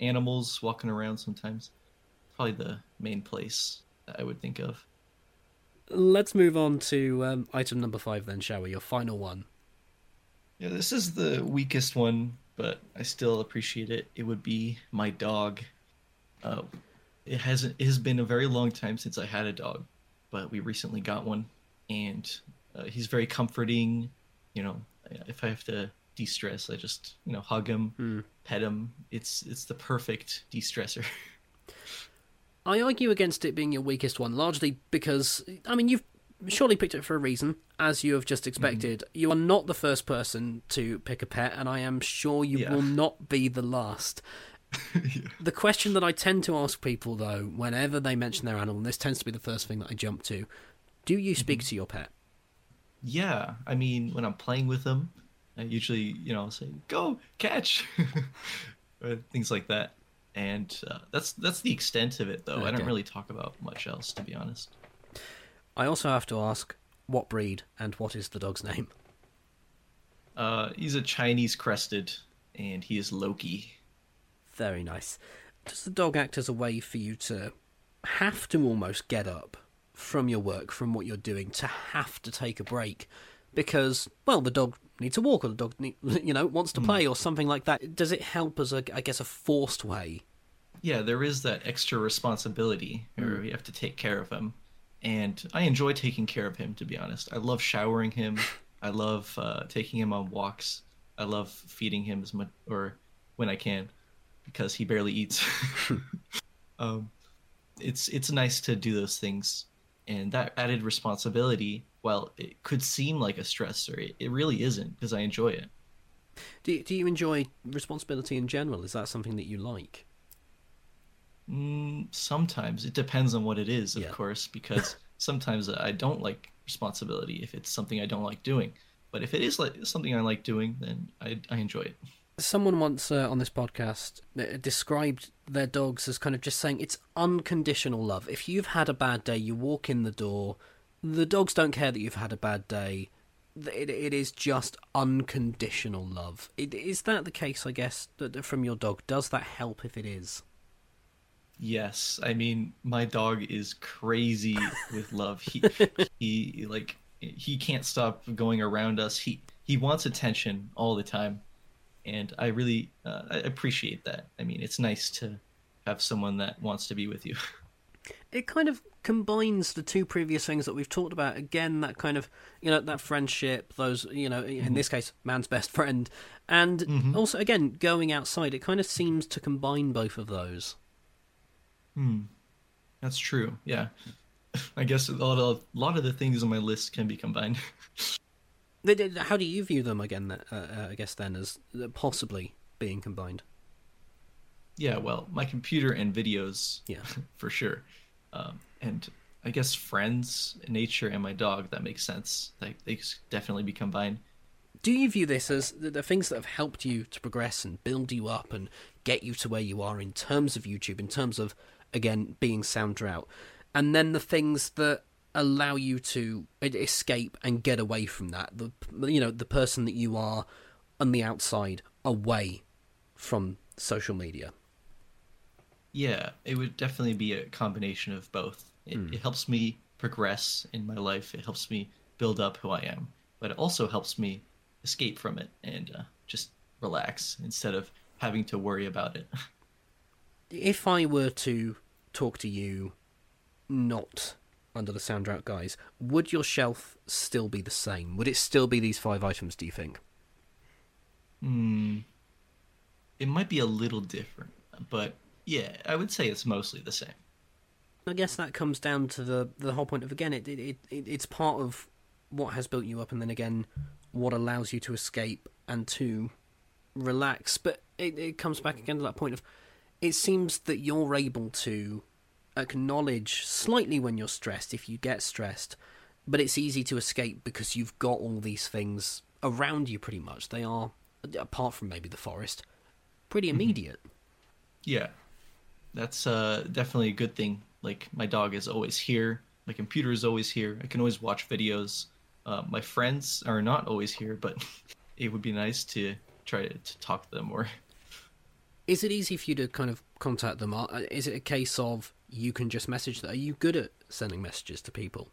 animals walking around. Sometimes, probably the main place that I would think of. Let's move on to um, item number five, then, shall we? Your final one. Yeah, this is the weakest one, but I still appreciate it. It would be my dog. Uh, it hasn't. It has been a very long time since I had a dog, but we recently got one, and uh, he's very comforting. You know, if I have to de-stress, I just you know hug him, pet him. It's it's the perfect de-stressor. I argue against it being your weakest one, largely because, I mean, you've surely picked it for a reason, as you have just expected. You are not the first person to pick a pet, and I am sure you Yeah. will not be the last. The question that I tend to ask people, though, whenever they mention their animal, and this tends to be the first thing that I jump to do you speak to your pet? Yeah, I mean, when I'm playing with them, I usually, you know, say "Go catch," or things like that, and uh, that's that's the extent of it, though. I don't really talk about much else, to be honest. I also have to ask what breed and what is the dog's name? Uh, he's a Chinese crested, and he is Loki. Very nice. Does the dog act as a way for you to have to almost get up from your work, from what you're doing, to have to take a break? Because, well, the dog needs to walk, or the dog, need, you know, wants to play, or something like that. Does it help as a, I guess, a forced way? Yeah, there is that extra responsibility where you have to take care of him, and I enjoy taking care of him. To be honest, I love showering him. I love uh, taking him on walks. I love feeding him as much or when I can, because he barely eats. um, it's it's nice to do those things, and that added responsibility. Well, it could seem like a stressor. It, it really isn't because I enjoy it. Do you, do you enjoy responsibility in general? Is that something that you like? Mm, sometimes it depends on what it is, of Yeah. course, because sometimes I don't like responsibility if it's something I don't like doing. But if it is like something I like doing, then I I enjoy it. Someone once uh, on this podcast uh, described their dogs as kind of just saying it's unconditional love. If you've had a bad day, you walk in the door, the dogs don't care that you've had a bad day. It, it is just unconditional love. It, is that the case, I guess, that- that from your dog? Does that help if it is? Yes, I mean my dog is crazy with love. He he like he can't stop going around us. He he wants attention all the time, and I really uh, I appreciate that. I mean, it's nice to have someone that wants to be with you. it kind of combines the two previous things that we've talked about again that kind of you know that friendship those you know in this case man's best friend and also again going outside it kind of seems to combine both of those That's true. Yeah, I guess a lot of a lot of the things on my list can be combined. How do you view them again uh, uh, i guess then as possibly being combined yeah, well, my computer and videos, Yeah. for sure. um, and I guess friends, nature, and my dog. That makes sense. Like they definitely be combined. Do you view this as the, the things that have helped you to progress and build you up and get you to where you are in terms of YouTube, in terms of again being SoundDrout, and then the things that allow you to escape and get away from that. The you know the person that you are on the outside, away from social media. Yeah, it would definitely be a combination of both. It, mm. it helps me progress in my life. It helps me build up who I am, but it also helps me escape from it and uh, just relax instead of having to worry about it. if I were to talk to you, not under the SoundDrout guys, would your shelf still be the same? Would it still be these five items? Do you think? Hmm. It might be a little different, but yeah, I would say it's mostly the same. I guess that comes down to the the whole point of again, it, it, it it's part of what has built you up, and then again, what allows you to escape and to relax. But it, it comes back again to that point of it seems that you're able to acknowledge slightly when you're stressed if you get stressed, but it's easy to escape because you've got all these things around you pretty much. They are, apart from maybe the forest, pretty mm-hmm. immediate. Yeah, that's uh, definitely a good thing. Like, my dog is always here, my computer is always here, I can always watch videos. Uh, my friends are not always here, but it would be nice to try to, to talk to them more. Is it easy for you to kind of contact them? Is it a case of you can just message them? Are you good at sending messages to people?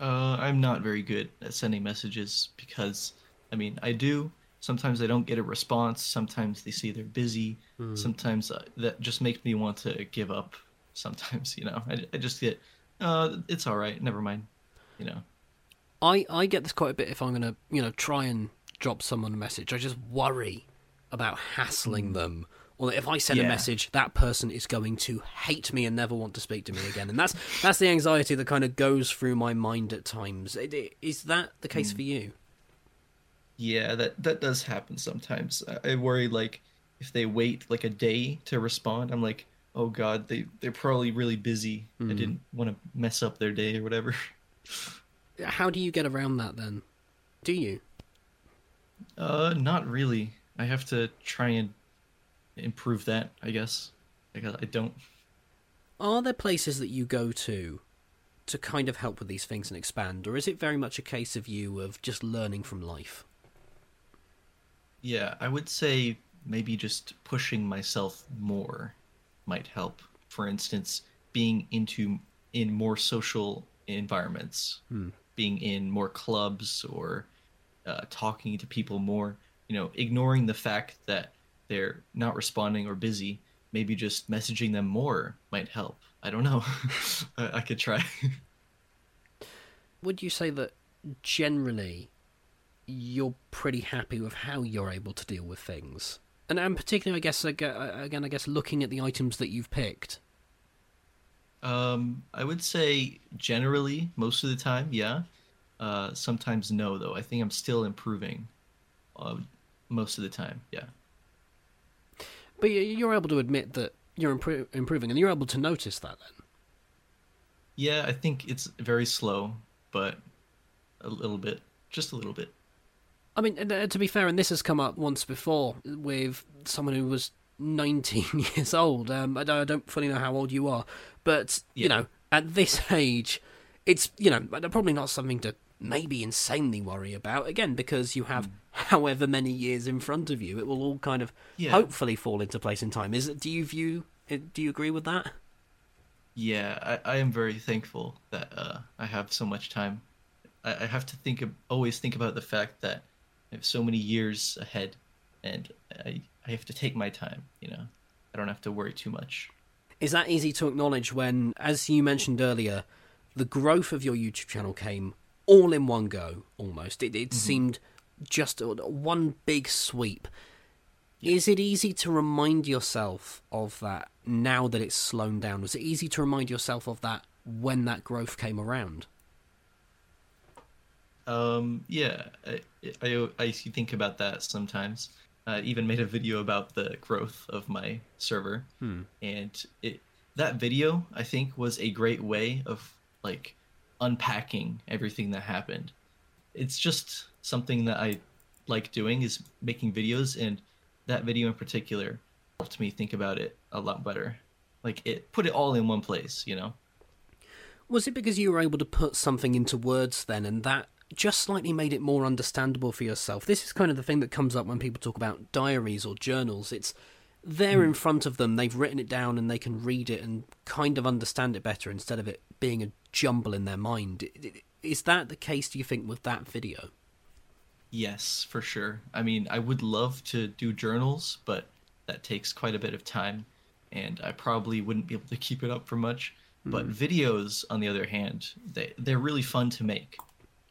Uh, I'm not very good at sending messages because, I mean, I do. Sometimes I don't get a response. Sometimes they say they're busy. Mm. Sometimes uh, that just makes me want to give up. Sometimes, you know, I, I just get, uh, it's all right. Never mind. You know. I, I get this quite a bit if I'm going to, you know, try and drop someone a message. I just worry about hassling mm. them or if I send yeah. a message, that person is going to hate me and never want to speak to me again. And that's that's the anxiety that kind of goes through my mind at times. Is that the case mm. for you? Yeah, that that does happen sometimes. I worry like if they wait like a day to respond, I'm like, oh god, they they're probably really busy. Mm. I didn't want to mess up their day or whatever. How do you get around that then? Do you? Uh, not really. I have to try and improve that, I guess. Because I don't. Are there places that you go to to kind of help with these things and expand, or is it very much a case of you of just learning from life? Yeah, I would say maybe just pushing myself more might help. For instance, being into in more social environments, hmm. being in more clubs or uh, talking to people more. You know, ignoring the fact that they're not responding or busy, maybe just messaging them more might help. I don't know. I, I could try. Would you say that generally you're pretty happy with how you're able to deal with things? And, and particularly, I guess, again, I guess looking at the items that you've picked. Um, I would say generally, most of the time, yeah. Uh, sometimes no, though. I think I'm still improving. Uh, most of the time, yeah. But you're able to admit that you're impro- improving, and you're able to notice that then. Yeah, I think it's very slow, but a little bit, just a little bit. I mean, to be fair, and this has come up once before with someone who was 19 years old. Um, I, don't fully know how old you are, but yeah. you know, at this age, it's you know probably not something to maybe insanely worry about again because you have mm. however many years in front of you it will all kind of yeah. hopefully fall into place in time is it do you view do you agree with that yeah i, I am very thankful that uh, i have so much time I, I have to think of, always think about the fact that i have so many years ahead and i i have to take my time you know i don't have to worry too much is that easy to acknowledge when as you mentioned earlier the growth of your youtube channel came all in one go almost. It, it mm-hmm. seemed just one big sweep. Is it easy to remind yourself of that now that it's slowed down? Was it easy to remind yourself of that when that growth came around? Um, yeah, I, I, I think about that sometimes. I even made a video about the growth of my server, hmm. and it that video I think was a great way of like unpacking everything that happened. It's just something that I like doing is making videos and that video in particular helped me think about it a lot better. Like it put it all in one place, you know. Was it because you were able to put something into words then and that just slightly made it more understandable for yourself? This is kind of the thing that comes up when people talk about diaries or journals. It's there hmm. in front of them, they've written it down and they can read it and kind of understand it better instead of it being a jumble in their mind. Is that the case, do you think, with that video? Yes, for sure. I mean, I would love to do journals, but that takes quite a bit of time and I probably wouldn't be able to keep it up for much. Mm. But videos, on the other hand, they, they're really fun to make.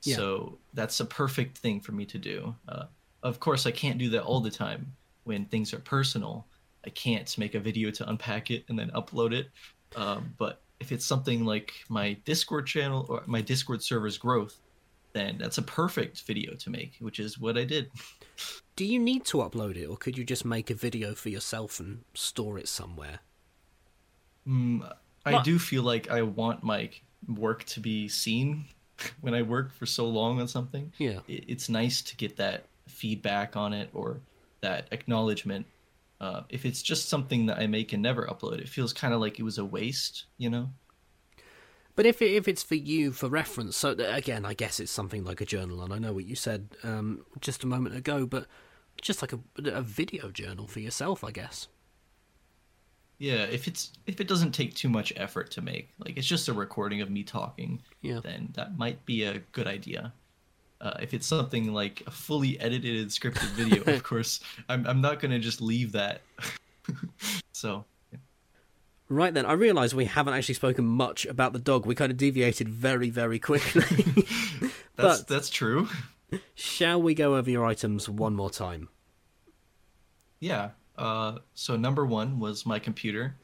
Yeah. So that's a perfect thing for me to do. Uh, of course, I can't do that all the time when things are personal. I can't make a video to unpack it and then upload it. Um, but if it's something like my Discord channel or my Discord server's growth, then that's a perfect video to make, which is what I did. Do you need to upload it, or could you just make a video for yourself and store it somewhere? Mm, I do feel like I want my work to be seen when I work for so long on something. Yeah, it's nice to get that feedback on it or that acknowledgement. Uh, if it's just something that I make and never upload, it feels kind of like it was a waste, you know. But if it, if it's for you for reference, so again, I guess it's something like a journal, and I know what you said um, just a moment ago, but just like a, a video journal for yourself, I guess. Yeah, if it's if it doesn't take too much effort to make, like it's just a recording of me talking, yeah. then that might be a good idea. Uh, if it's something like a fully edited scripted video, of course, I'm I'm not gonna just leave that. so Right then, I realise we haven't actually spoken much about the dog. We kind of deviated very, very quickly. that's but that's true. Shall we go over your items one more time? Yeah. Uh, so number one was my computer.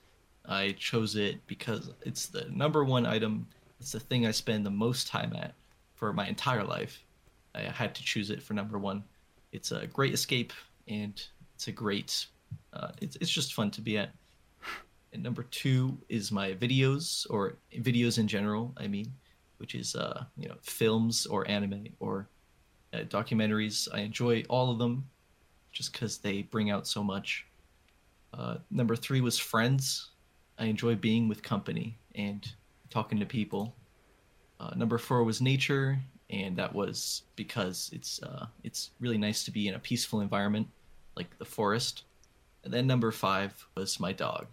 I chose it because it's the number one item. It's the thing I spend the most time at for my entire life. I had to choose it for number one. It's a great escape and it's a great. Uh, it's it's just fun to be at. And number two is my videos or videos in general. I mean, which is uh, you know films or anime or uh, documentaries. I enjoy all of them, just because they bring out so much. Uh, number three was friends. I enjoy being with company and talking to people. Uh, number four was nature, and that was because it's uh, it's really nice to be in a peaceful environment like the forest. And then number five was my dog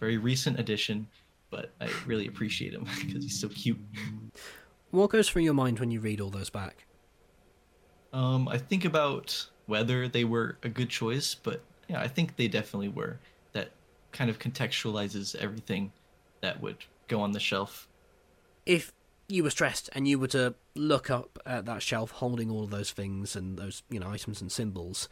very recent addition, but I really appreciate him because he's so cute. What goes through your mind when you read all those back? Um, I think about whether they were a good choice, but yeah, I think they definitely were. That kind of contextualizes everything that would go on the shelf. If you were stressed and you were to look up at that shelf holding all of those things and those you know items and symbols,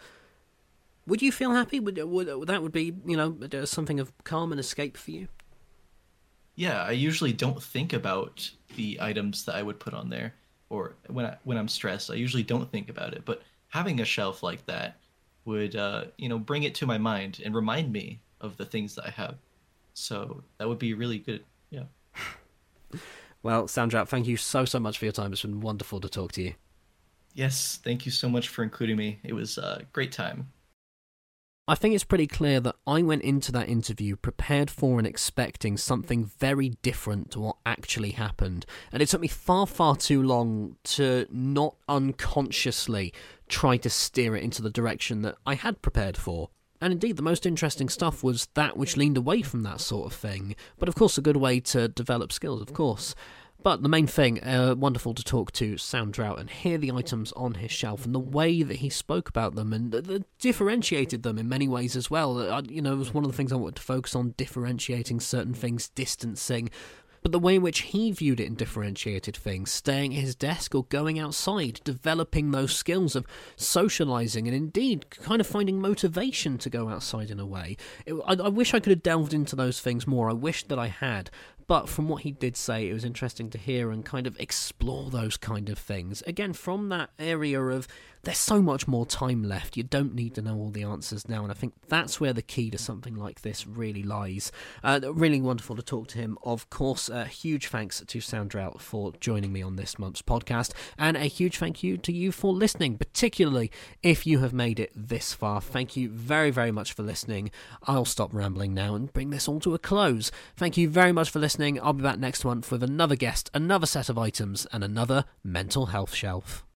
would you feel happy? Would, would that would be you know something of calm and escape for you? Yeah, I usually don't think about the items that I would put on there, or when I, when I'm stressed, I usually don't think about it. But having a shelf like that would uh, you know bring it to my mind and remind me of the things that I have. So that would be really good. Yeah. well, Sandra, thank you so so much for your time. It's been wonderful to talk to you. Yes, thank you so much for including me. It was a great time. I think it's pretty clear that I went into that interview prepared for and expecting something very different to what actually happened. And it took me far, far too long to not unconsciously try to steer it into the direction that I had prepared for. And indeed, the most interesting stuff was that which leaned away from that sort of thing. But of course, a good way to develop skills, of course. But the main thing, uh, wonderful to talk to Sound SoundDrout and hear the items on his shelf and the way that he spoke about them and differentiated them in many ways as well. Uh, you know, it was one of the things I wanted to focus on differentiating certain things, distancing. But the way in which he viewed it and differentiated things, staying at his desk or going outside, developing those skills of socializing and indeed kind of finding motivation to go outside in a way. It, I, I wish I could have delved into those things more. I wish that I had but from what he did say, it was interesting to hear and kind of explore those kind of things. Again, from that area of there's so much more time left. You don't need to know all the answers now, and I think that's where the key to something like this really lies. Uh, really wonderful to talk to him. Of course, a huge thanks to SoundDrout for joining me on this month's podcast, and a huge thank you to you for listening, particularly if you have made it this far. Thank you very, very much for listening. I'll stop rambling now and bring this all to a close. Thank you very much for listening. I'll be back next month with another guest, another set of items, and another mental health shelf.